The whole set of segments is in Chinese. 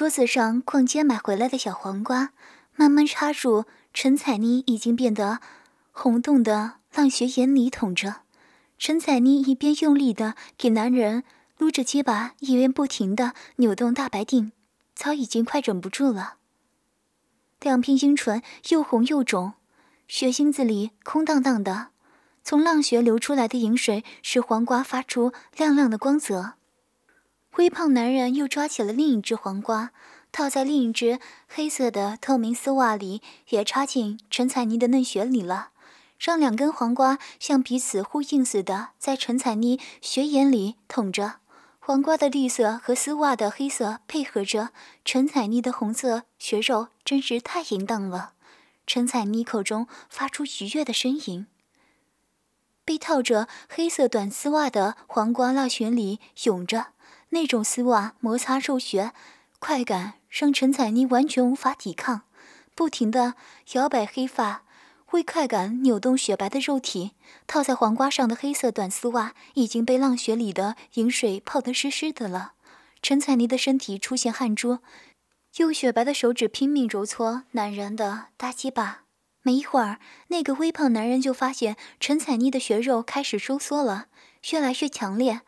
桌子上逛街买回来的小黄瓜，慢慢插入陈彩妮已经变得红洞的浪穴眼里捅着。陈彩妮一边用力的给男人撸着鸡巴，一边不停的扭动大白腚，早已经快忍不住了。两片阴唇又红又肿，血腥子里空荡荡的，从浪穴流出来的饮水使黄瓜发出亮亮的光泽。微胖男人又抓起了另一只黄瓜，套在另一只黑色的透明丝袜里，也插进陈彩妮的嫩穴里了，让两根黄瓜像彼此呼应似的，在陈彩妮穴眼里捅着。黄瓜的绿色和丝袜的黑色配合着，陈彩妮的红色血肉真是太淫荡了。陈彩妮口中发出愉悦的呻吟。被套着黑色短丝袜的黄瓜辣穴里涌着。那种丝袜摩擦肉穴，快感让陈彩妮完全无法抵抗，不停地摇摆黑发，为快感扭动雪白的肉体。套在黄瓜上的黑色短丝袜已经被浪穴里的饮水泡得湿湿的了。陈彩妮的身体出现汗珠，用雪白的手指拼命揉搓男人的大鸡巴。没一会儿，那个微胖男人就发现陈彩妮的血肉开始收缩了，越来越强烈。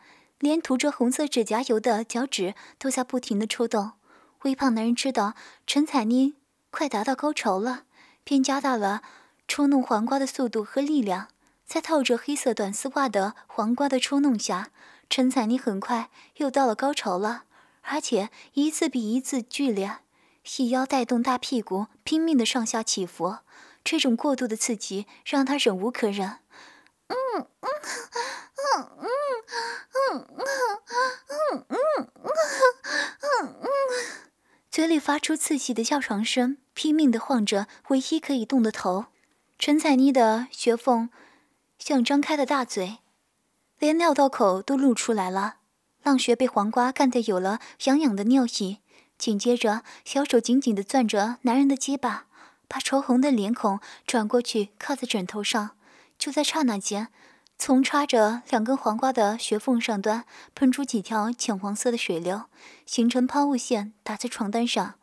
连涂着红色指甲油的脚趾都在不停的抽动。微胖男人知道陈彩妮快达到高潮了，便加大了抽弄黄瓜的速度和力量。在套着黑色短丝袜的黄瓜的抽弄下，陈彩妮很快又到了高潮了，而且一次比一次剧烈。细腰带动大屁股拼命的上下起伏，这种过度的刺激让他忍无可忍。嗯嗯嗯嗯嗯嗯嗯嗯嗯嘴里发出刺激的叫床声，拼命的晃着唯一可以动的头。陈彩妮的穴缝像张开的大嘴，连尿道口都露出来了。浪穴被黄瓜干得有了痒痒的尿意，紧接着小手紧紧地攥着男人的鸡巴，把潮红的脸孔转过去靠在枕头上。就在刹那间，从插着两根黄瓜的穴缝上端喷出几条浅黄色的水流，形成抛物线，打在床单上。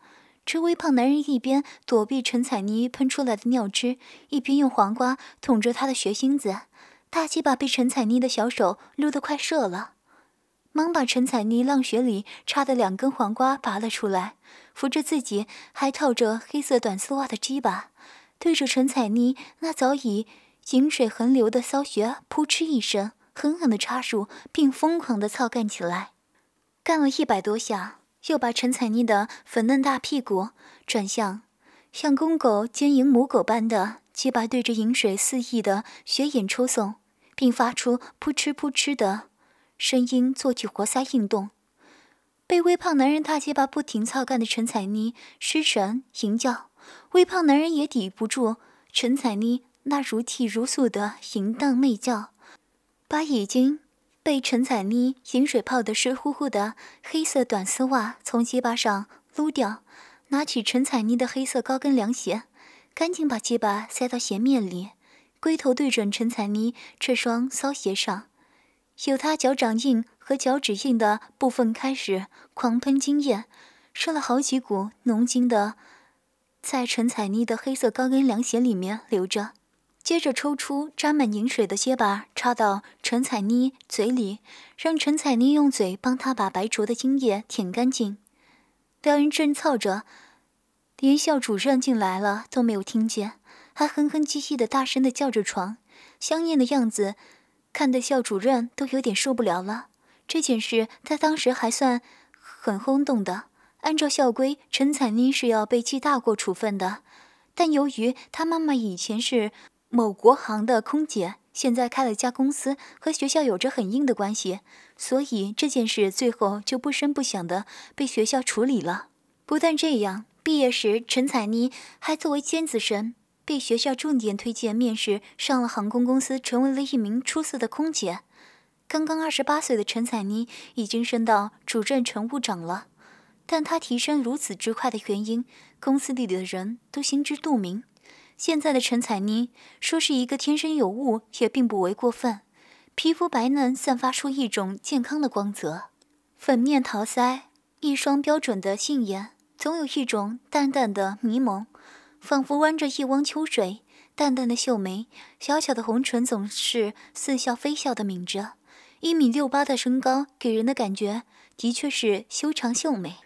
这微胖男人一边躲避陈彩妮喷出来的尿汁，一边用黄瓜捅着他的穴心子。大鸡巴被陈彩妮的小手撸得快射了，忙把陈彩妮浪穴里插的两根黄瓜拔了出来，扶着自己还套着黑色短丝袜的鸡巴，对着陈彩妮那早已。井水横流的骚穴，扑哧一声，狠狠地插入，并疯狂地操干起来。干了一百多下，又把陈彩妮的粉嫩大屁股转向，像公狗奸淫母狗般的鸡巴对着饮水肆意的血眼抽送，并发出扑哧扑哧的声音，做起活塞运动。被微胖男人大鸡巴不停操干的陈彩妮失神淫叫，微胖男人也抵不住陈彩妮。那如泣如诉的淫荡媚叫，把已经被陈彩妮饮水泡得湿乎乎的黑色短丝袜从鸡巴上撸掉，拿起陈彩妮的黑色高跟凉鞋，赶紧把鸡巴塞到鞋面里，龟头对准陈彩妮这双骚鞋上，有她脚掌印和脚趾印的部分开始狂喷精液，射了好几股浓精的，在陈彩妮的黑色高跟凉鞋里面流着。接着抽出沾满凝水的结巴，插到陈彩妮嘴里，让陈彩妮用嘴帮他把白灼的精液舔干净。两人正操着，连校主任进来了都没有听见，还哼哼唧唧的大声的叫着床，香艳的样子，看得校主任都有点受不了了。这件事在当时还算很轰动的，按照校规，陈彩妮是要被记大过处分的，但由于她妈妈以前是。某国航的空姐现在开了家公司，和学校有着很硬的关系，所以这件事最后就不声不响的被学校处理了。不但这样，毕业时陈彩妮还作为尖子生被学校重点推荐面试上了航空公司，成为了一名出色的空姐。刚刚二十八岁的陈彩妮已经升到主任乘务长了，但她提升如此之快的原因，公司里的人都心知肚明。现在的陈彩妮说是一个天生有物，也并不为过分。皮肤白嫩，散发出一种健康的光泽，粉面桃腮，一双标准的杏眼，总有一种淡淡的迷蒙，仿佛弯着一汪秋水。淡淡的秀眉，小小的红唇，总是似笑非笑的抿着。一米六八的身高，给人的感觉的确是修长秀美。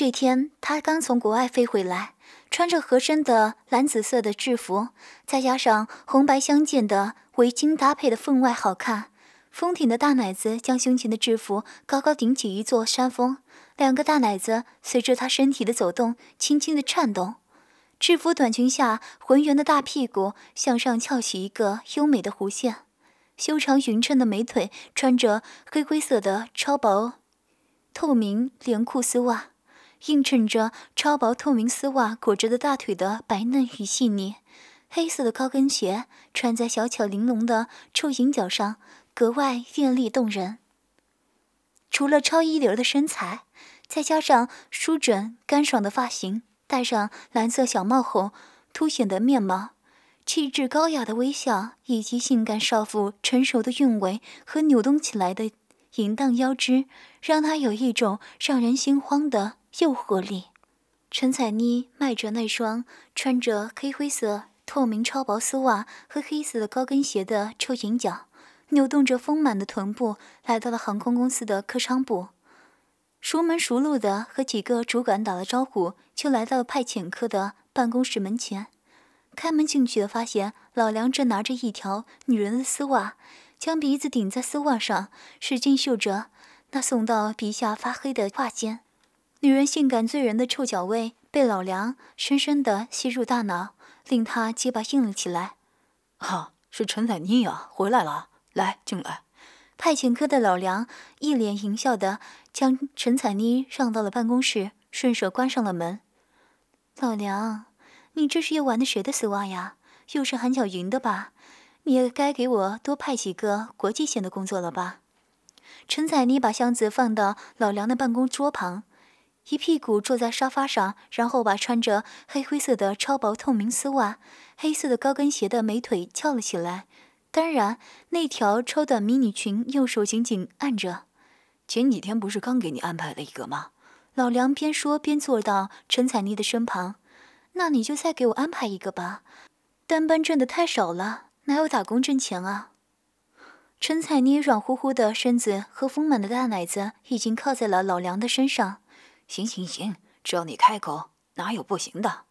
这天，她刚从国外飞回来，穿着合身的蓝紫色的制服，再加上红白相间的围巾，搭配的分外好看。丰挺的大奶子将胸前的制服高高顶起一座山峰，两个大奶子随着她身体的走动，轻轻的颤动。制服短裙下，浑圆的大屁股向上翘起一个优美的弧线，修长匀称的美腿穿着黑灰色的超薄透明连裤丝袜，映衬着超薄透明丝袜裹着的大腿的白嫩与细腻。黑色的高跟鞋穿在小巧玲珑的臭银脚上，格外艳丽动人。除了超一流的身材，再加上舒整干爽的发型。戴上蓝色小帽后，凸显的面貌、气质高雅的微笑，以及性感少妇成熟的韵味和扭动起来的淫荡腰肢，让她有一种让人心慌的诱惑力。陈彩妮迈着那双穿着黑灰色透明超薄丝袜和黑色的高跟鞋的臭银脚，扭动着丰满的臀部，来到了航空公司的客舱部。熟门熟路的和几个主管打了招呼，就来到了派遣科的办公室门前。开门进去的发现老梁正拿着一条女人的丝袜，将鼻子顶在丝袜上，使劲嗅着那送到鼻下发黑的发尖。女人性感醉人的臭脚味被老梁深深地吸入大脑，令他结巴硬了起来。啊，是陈彩妮呀，回来了，来进来。派遣科的老梁一脸淫笑的将陈彩妮让到了办公室，顺手关上了门。老梁，你这是又玩的谁的丝袜呀？又是韩小云的吧？你也该给我多派几个国际线的工作了吧？陈彩妮把箱子放到老梁的办公桌旁，一屁股坐在沙发上，然后把穿着黑灰色的超薄透明丝袜、黑色的高跟鞋的美腿翘了起来。当然，那条超短迷你裙，右手紧紧按着。前几天不是刚给你安排了一个吗？老梁边说边坐到陈彩妮的身旁。那你就再给我安排一个吧，单班挣的太少了，哪有打工挣钱啊？陈彩妮软乎乎的身子和丰满的大奶子已经靠在了老梁的身上。行行行，只要你开口，哪有不行的？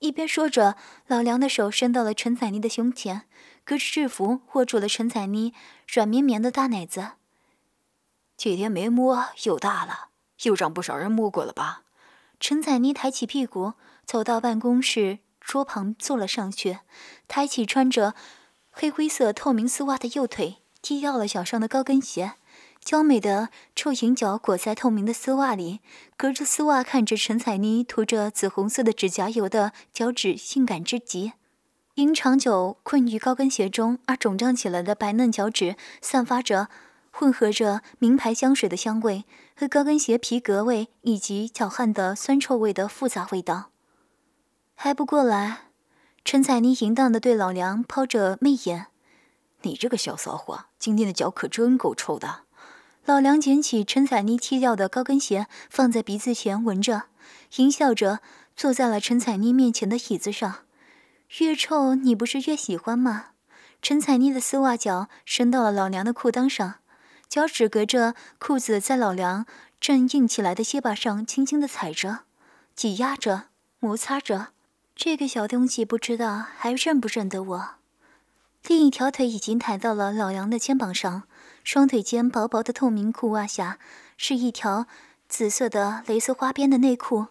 一边说着，老梁的手伸到了陈彩妮的胸前。隔着制服握住了陈彩妮软绵绵的大奶子。几天没摸又大了，又让不少人摸过了吧？陈彩妮抬起屁股，走到办公室桌旁坐了上去，抬起穿着黑灰色透明丝袜的右腿，踢掉了脚上的高跟鞋，娇美的臭银脚裹在透明的丝袜里，隔着丝袜看着陈彩妮涂着紫红色的指甲油的脚趾，性感之极。因长久困于高跟鞋中而肿胀起来的白嫩脚趾，散发着混合着名牌香水的香味和高跟鞋皮革味以及脚汗的酸臭味的复杂味道。还不过来，陈彩妮淫荡地对老梁抛着媚眼：“你这个小骚货，今天的脚可真够臭的。”老梁捡起陈彩妮踢掉的高跟鞋，放在鼻子前闻着，淫笑着坐在了陈彩妮面前的椅子上。越臭你不是越喜欢吗？陈彩妮的丝袜脚伸到了老梁的裤裆上，脚趾隔着裤子在老梁正硬起来的肩膀上轻轻的踩着、挤压着、摩擦着。这个小东西不知道还认不认得我。另一条腿已经抬到了老梁的肩膀上，双腿间薄薄的透明裤袜下是一条紫色的蕾丝花边的内裤，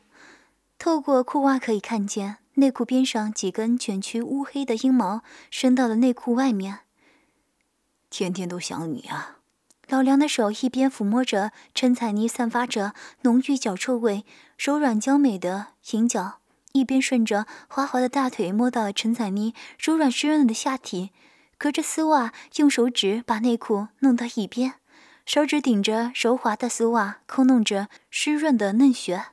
透过裤袜可以看见。内裤边上几根卷曲乌黑的阴毛伸到了内裤外面。天天都想你啊！老梁的手一边抚摸着陈彩妮散发着浓郁脚臭味、柔软娇美的银脚，一边顺着滑滑的大腿摸到陈彩妮柔软湿润的下体，隔着丝袜用手指把内裤弄到一边，手指顶着柔滑的丝袜抠弄着湿润的嫩穴。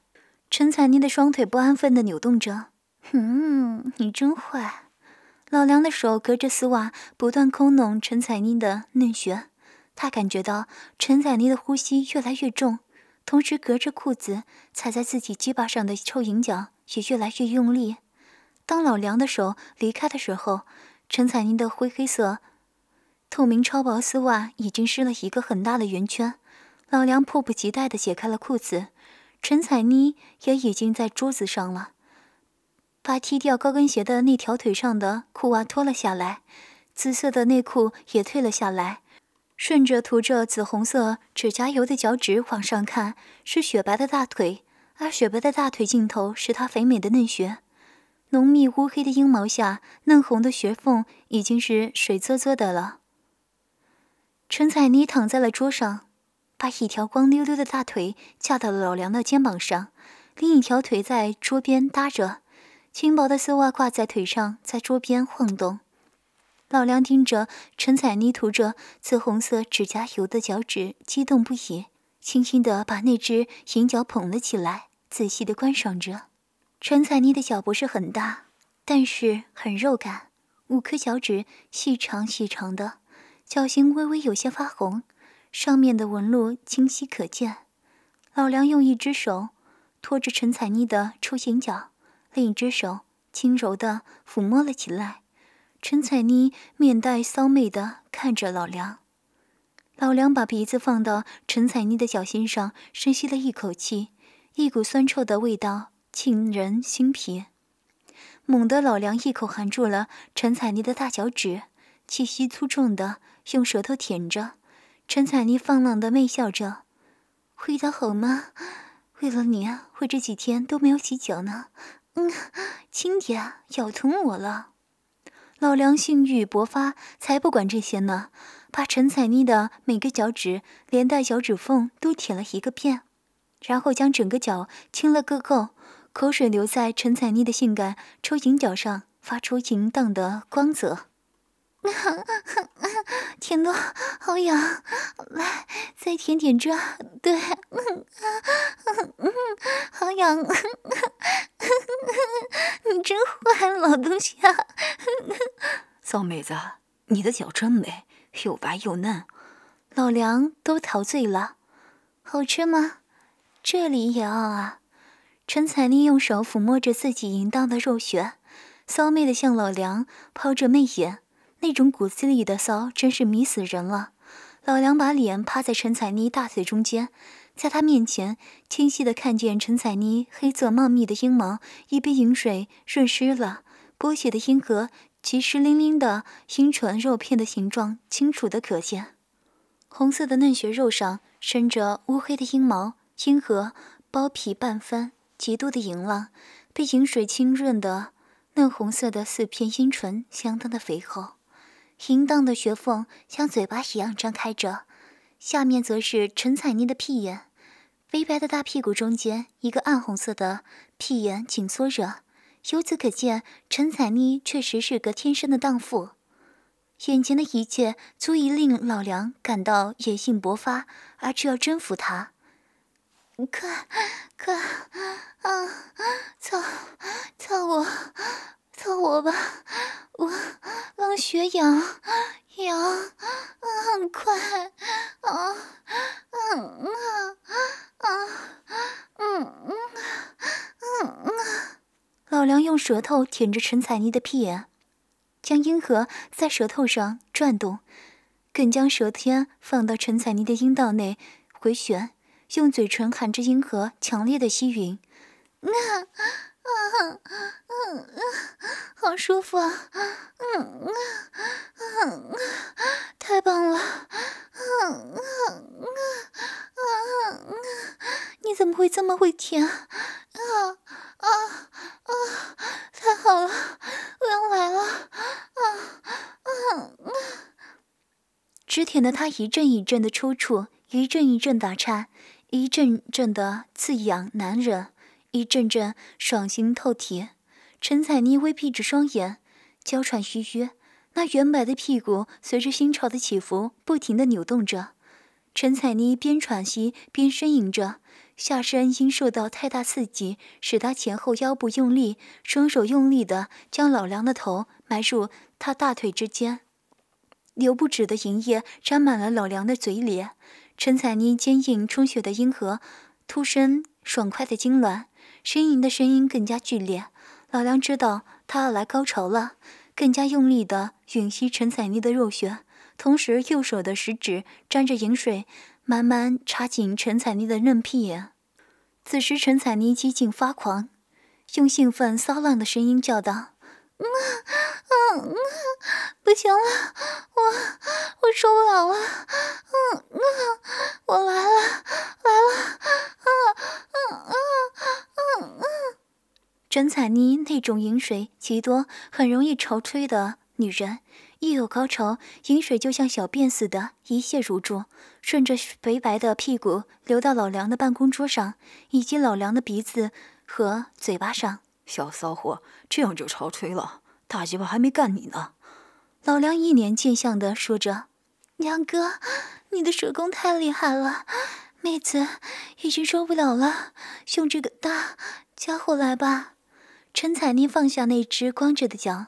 陈彩妮的双腿不安分地扭动着。嗯，你真坏！老梁的手隔着丝袜不断抠弄陈彩妮的嫩穴，他感觉到陈彩妮的呼吸越来越重，同时隔着裤子踩在自己鸡巴上的臭银脚也越来越用力。当老梁的手离开的时候，陈彩妮的灰黑色、透明超薄丝袜已经湿了一个很大的圆圈。老梁迫不及待地解开了裤子，陈彩妮也已经在桌子上了，把踢掉高跟鞋的那条腿上的裤袜脱了下来，紫色的内裤也退了下来，顺着涂着紫红色指甲油的脚趾往上看，是雪白的大腿，而雪白的大腿尽头是她肥美的嫩穴。浓密乌黑的阴毛下，嫩红的穴缝已经是水泽泽的了。陈彩妮躺在了桌上，把一条光溜溜的大腿架到了老梁的肩膀上，另一条腿在桌边搭着，轻薄的丝袜挂在腿上，在桌边晃动。老梁盯着陈彩妮涂着紫红色指甲油的脚趾，激动不已，轻轻地把那只银脚捧了起来，仔细地观赏着。陈彩妮的脚不是很大，但是很肉感，五颗脚趾细长细长的，脚心微微有些发红，上面的纹路清晰可见。老梁用一只手托着陈彩妮的出行脚，另一只手轻柔地抚摸了起来。陈彩妮面带骚媚地看着老梁，老梁把鼻子放到陈彩妮的脚心上，深吸了一口气，一股酸臭的味道。沁人心脾。猛地，老梁一口含住了陈彩妮的大脚趾，气息粗重的用舌头舔着。陈彩妮放浪的媚笑着：“味道好吗？为了你，我这几天都没有洗脚呢。嗯，轻点，咬疼我了。”老梁性欲勃发，才不管这些呢，把陈彩妮的每个脚趾连带脚趾缝都舔了一个遍，然后将整个脚亲了个够。口水流在陈彩妮的性感抽银脚上，发出淫荡的光泽。舔的好痒，来再舔舔这，对，好痒。你真坏，老东西啊！骚妹子，你的脚真美，又白又嫩，老梁都陶醉了。好吃吗？这里也要啊。陈彩妮用手抚摸着自己淫荡的肉穴，骚媚的向老梁抛着媚眼，那种骨子里的骚真是迷死人了。老梁把脸趴在陈彩妮大腿中间，在他面前清晰的看见陈彩妮黑色茂密的阴毛已被饮水润湿了，波血的阴核及湿淋淋的阴唇肉片的形状清楚的可见，红色的嫩穴肉上生着乌黑的阴毛，阴核包皮半翻。极度的淫浪，被饮水浸润的嫩红色的四片阴唇相当的肥厚，淫荡的穴缝像嘴巴一样张开着。下面则是陈彩妮的屁眼，肥白的大屁股中间一个暗红色的屁眼紧缩着。由此可见，陈彩妮确实是个天生的荡妇。眼前的一切足以令老梁感到野性勃发，而是要征服她。快，快，啊，操，操我，操我吧，我让血痒，痒，啊，快，啊，嗯啊，啊，嗯嗯，嗯嗯。老梁用舌头舔着陈彩妮的屁眼，将阴核在舌头上转动，更将舌尖放到陈彩妮的阴道内回旋。用嘴唇含着阴核，强烈的吸吮，啊啊啊啊！好舒服啊！嗯啊啊啊！太棒了！啊啊啊啊啊！你怎么会这么会舔？啊啊啊！太好了，我要来了！啊啊啊！只舔得他一阵一阵的抽搐，一阵一阵打颤。一阵阵的刺痒难忍，一阵阵爽心透体。陈彩妮微闭着双眼，娇喘吁吁，那圆白的屁股随着心潮的起伏不停地扭动着。陈彩妮边喘息边呻吟着，下身因受到太大刺激，使她前后腰部用力，双手用力地将老梁的头埋入他大腿之间，流不止的银液沾满了老梁的嘴脸。陈彩妮坚硬充血的阴核突身爽快的痉挛，呻吟的声音更加剧烈。老梁知道他要来高潮了，更加用力的吮吸陈彩妮的肉穴，同时右手的食指沾着饮水，慢慢插进陈彩妮的嫩屁眼。此时，陈彩妮几近发狂，用兴奋骚浪的声音叫道。嗯嗯嗯，不行了，我我受不了了，嗯嗯，我来了来了，嗯嗯嗯嗯嗯。甄彩妮那种饮水极多、很容易潮吹的女人，一有高潮，饮水就像小便似的，一泻如注，顺着肥白的屁股流到老梁的办公桌上，以及老梁的鼻子和嘴巴上。小骚货，这样就潮吹了，大鸡巴还没干你呢！老梁一脸贱相的说着：“梁哥，你的手工太厉害了，妹子已经受不了了，用这个大家伙来吧。”陈彩妮放下那只光着的脚，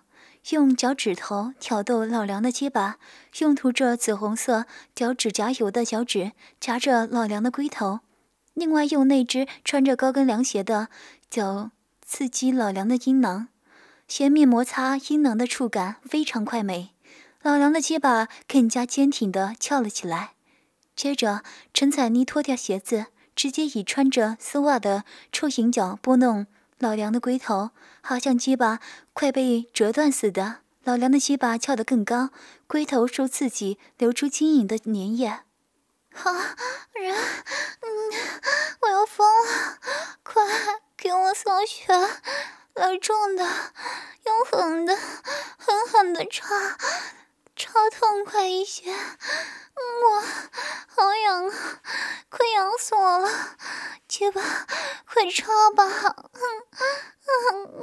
用脚趾头挑逗老梁的鸡巴，用涂着紫红色脚趾甲油的脚趾夹着老梁的龟头，另外用那只穿着高跟凉鞋的脚。刺激老梁的阴囊，鞋面摩擦阴囊的触感非常快美。老梁的鸡巴更加坚挺地翘了起来。接着，陈彩妮脱掉鞋子，直接以穿着丝袜的臭行脚拨弄老梁的龟头，好像鸡巴快被折断似的。老梁的鸡巴翘得更高，龟头受刺激流出晶莹的粘液。啊人，嗯，我要疯了，快！给我扫血，来重的，用狠的，狠狠的插，插痛快一些。我好痒啊，快痒死我了！结巴，快插吧。嗯嗯嗯。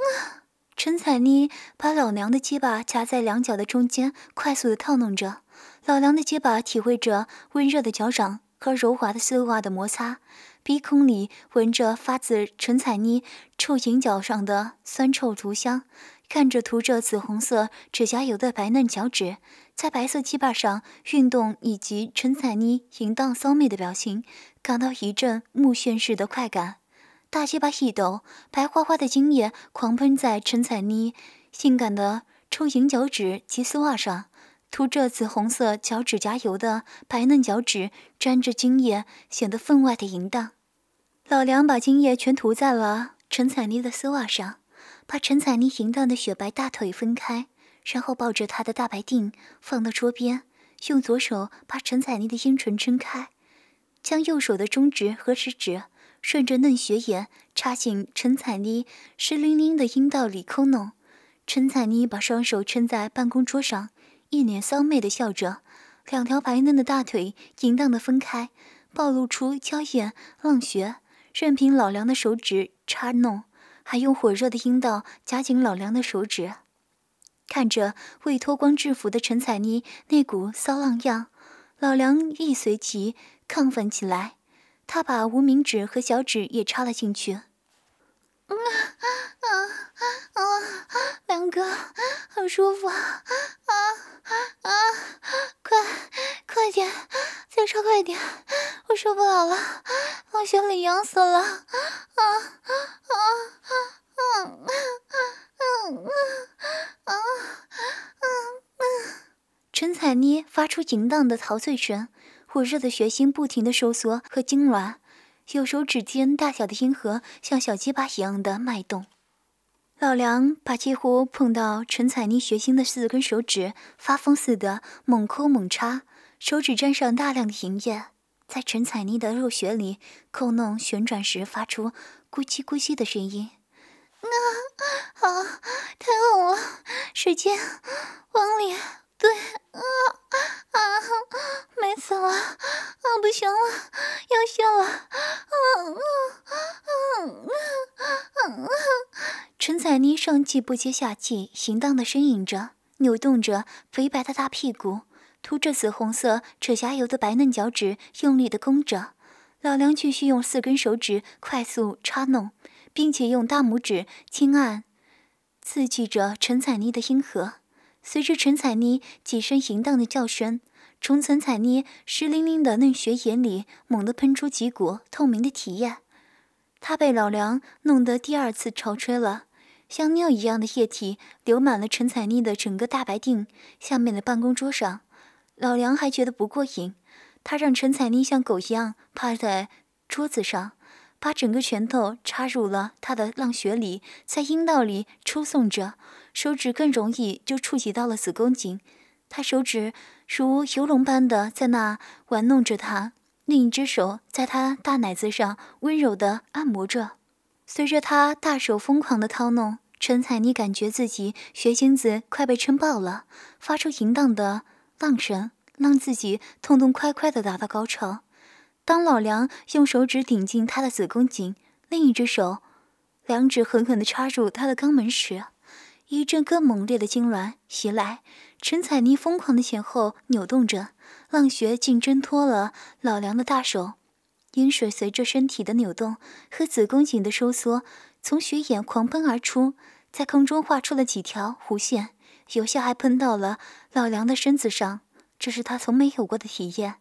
陈彩妮把老娘的结巴夹在两脚的中间，快速的套弄着。老梁的结巴体会着温热的脚掌和柔滑的丝袜的摩擦。鼻孔里闻着发自陈彩妮臭银脚上的酸臭竹香，看着涂着紫红色指甲油的白嫩脚趾在白色鸡巴上运动，以及陈彩妮淫荡骚媚的表情，感到一阵目眩似的快感。大鸡巴一抖，白花花的精液狂喷在陈彩妮性感的臭银脚趾及丝袜上。涂着紫红色脚趾甲油的白嫩脚趾沾着精液，显得分外的淫荡。老梁把精液全涂在了陈彩妮的丝袜上，把陈彩妮淫荡的雪白大腿分开，然后抱着她的大白腚放到桌边，用左手把陈彩妮的阴唇撑开，将右手的中指和食指顺着嫩雪眼插进陈彩妮湿淋淋的阴道里抠弄。陈彩妮把双手撑在办公桌上。一脸骚媚的笑着，两条白嫩的大腿淫荡的分开，暴露出娇艳浪穴，任凭老梁的手指插弄，还用火热的阴道夹紧老梁的手指。看着未脱光制服的陈彩妮那股骚浪样，老梁亦随即亢奋起来，他把无名指和小指也插了进去。啊啊，梁哥，好舒服啊啊啊！快快点，再说快点，我受不了了，我心里痒死了啊啊啊啊啊啊啊啊！陈彩妮发出淫荡的陶醉声，火热的血腥不停的收缩和痉挛。有手指尖大小的阴核像小鸡巴一样的脉动，老梁把几乎碰到陈彩妮血心的四根手指发疯似的猛抠猛插，手指沾上大量的银液，在陈彩妮的肉穴里扣弄旋转时发出咕叽咕叽的声音。啊啊！太好了，使劲往里。对，啊啊啊，美死了！啊，不行了，要泄了！啊啊啊啊啊啊！陈彩妮上气不接下气，淫荡的呻吟着，扭动着肥白的大屁股，涂着紫红色扯下油的白嫩脚趾，用力的攻着。老梁继续用四根手指快速插弄，并且用大拇指轻按，刺激着陈彩妮的阴核。随着陈彩妮几声淫荡的叫声，从陈彩妮湿淋淋的嫩穴眼里猛地喷出几股透明的体液，他被老梁弄得第二次潮吹了，像尿一样的液体流满了陈彩妮的整个大白腚。下面的办公桌上，老梁还觉得不过瘾，他让陈彩妮像狗一样趴在桌子上，把整个拳头插入了他的浪穴里，在阴道里抽送着，手指更容易就触及到了子宫颈。他手指如游龙般的在那玩弄着她。另一只手在他大奶子上温柔地按摩着，随着他大手疯狂的掏弄，陈彩妮感觉自己血精子快被撑爆了，发出淫荡的浪声，让自己痛痛快快地达到高潮。当老梁用手指顶进她的子宫颈，另一只手两指狠狠地插入她的肛门时，一阵更猛烈的痉挛袭来，陈彩妮疯狂的前后扭动着。浪穴竟挣脱了老梁的大手，阴水随着身体的扭动和子宫颈的收缩，从血眼狂奔而出，在空中画出了几条弧线，有些还喷到了老梁的身子上。这是他从没有过的体验。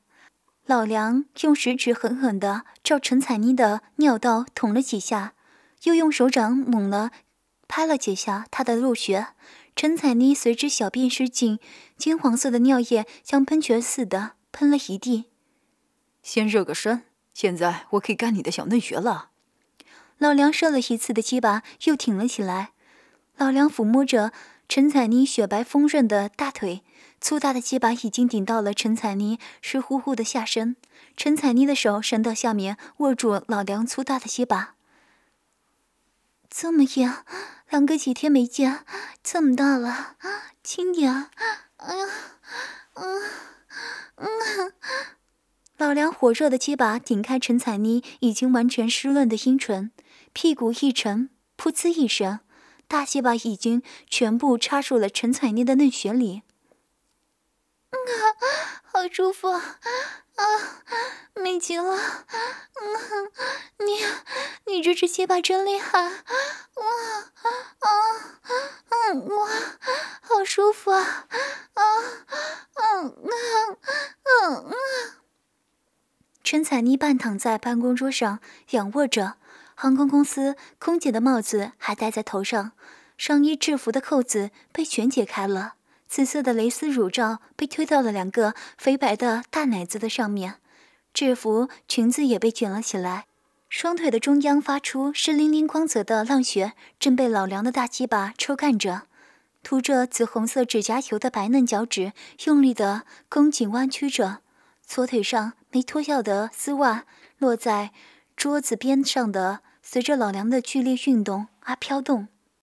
老梁用食指狠狠地照陈彩妮的尿道捅了几下，又用手掌猛了拍了几下她的肉穴。陈彩妮随之小便失禁，金黄色的尿液像喷泉似的喷了一地。先热个身，现在我可以干你的小嫩穴了。老梁射了一次的鸡巴又挺了起来。老梁抚摸着陈彩妮雪白丰润的大腿，粗大的鸡巴已经顶到了陈彩妮湿乎乎的下身。陈彩妮的手伸到下面，握住老梁粗大的鸡巴。这么硬，两个几天没见，这么大了，轻点。哎呀，嗯嗯。老梁火热的鸡巴顶开陈彩妮已经完全湿润的阴唇，屁股一沉，噗呲一声，大鸡巴已经全部插入了陈彩妮的嫩穴里。啊，好舒服啊！啊，美极了！嗯，你你这只鸡巴真厉害！哇啊嗯哇，好舒服啊！啊嗯嗯嗯嗯。陈彩妮半躺在办公桌上，仰卧着，航空公司空姐的帽子还戴在头上，上衣制服的扣子被全解开了。紫色的蕾丝乳罩被推到了两个肥白的大奶子的上面，制服裙子也被卷了起来，双腿的中央发出湿淋淋光泽的浪穴，正被老梁的大鸡巴抽干着，涂着紫红色指甲油的白嫩脚趾用力的弓紧弯曲着，左腿上没脱掉的丝袜落在桌子边上的，随着老梁的剧烈运动而飘动。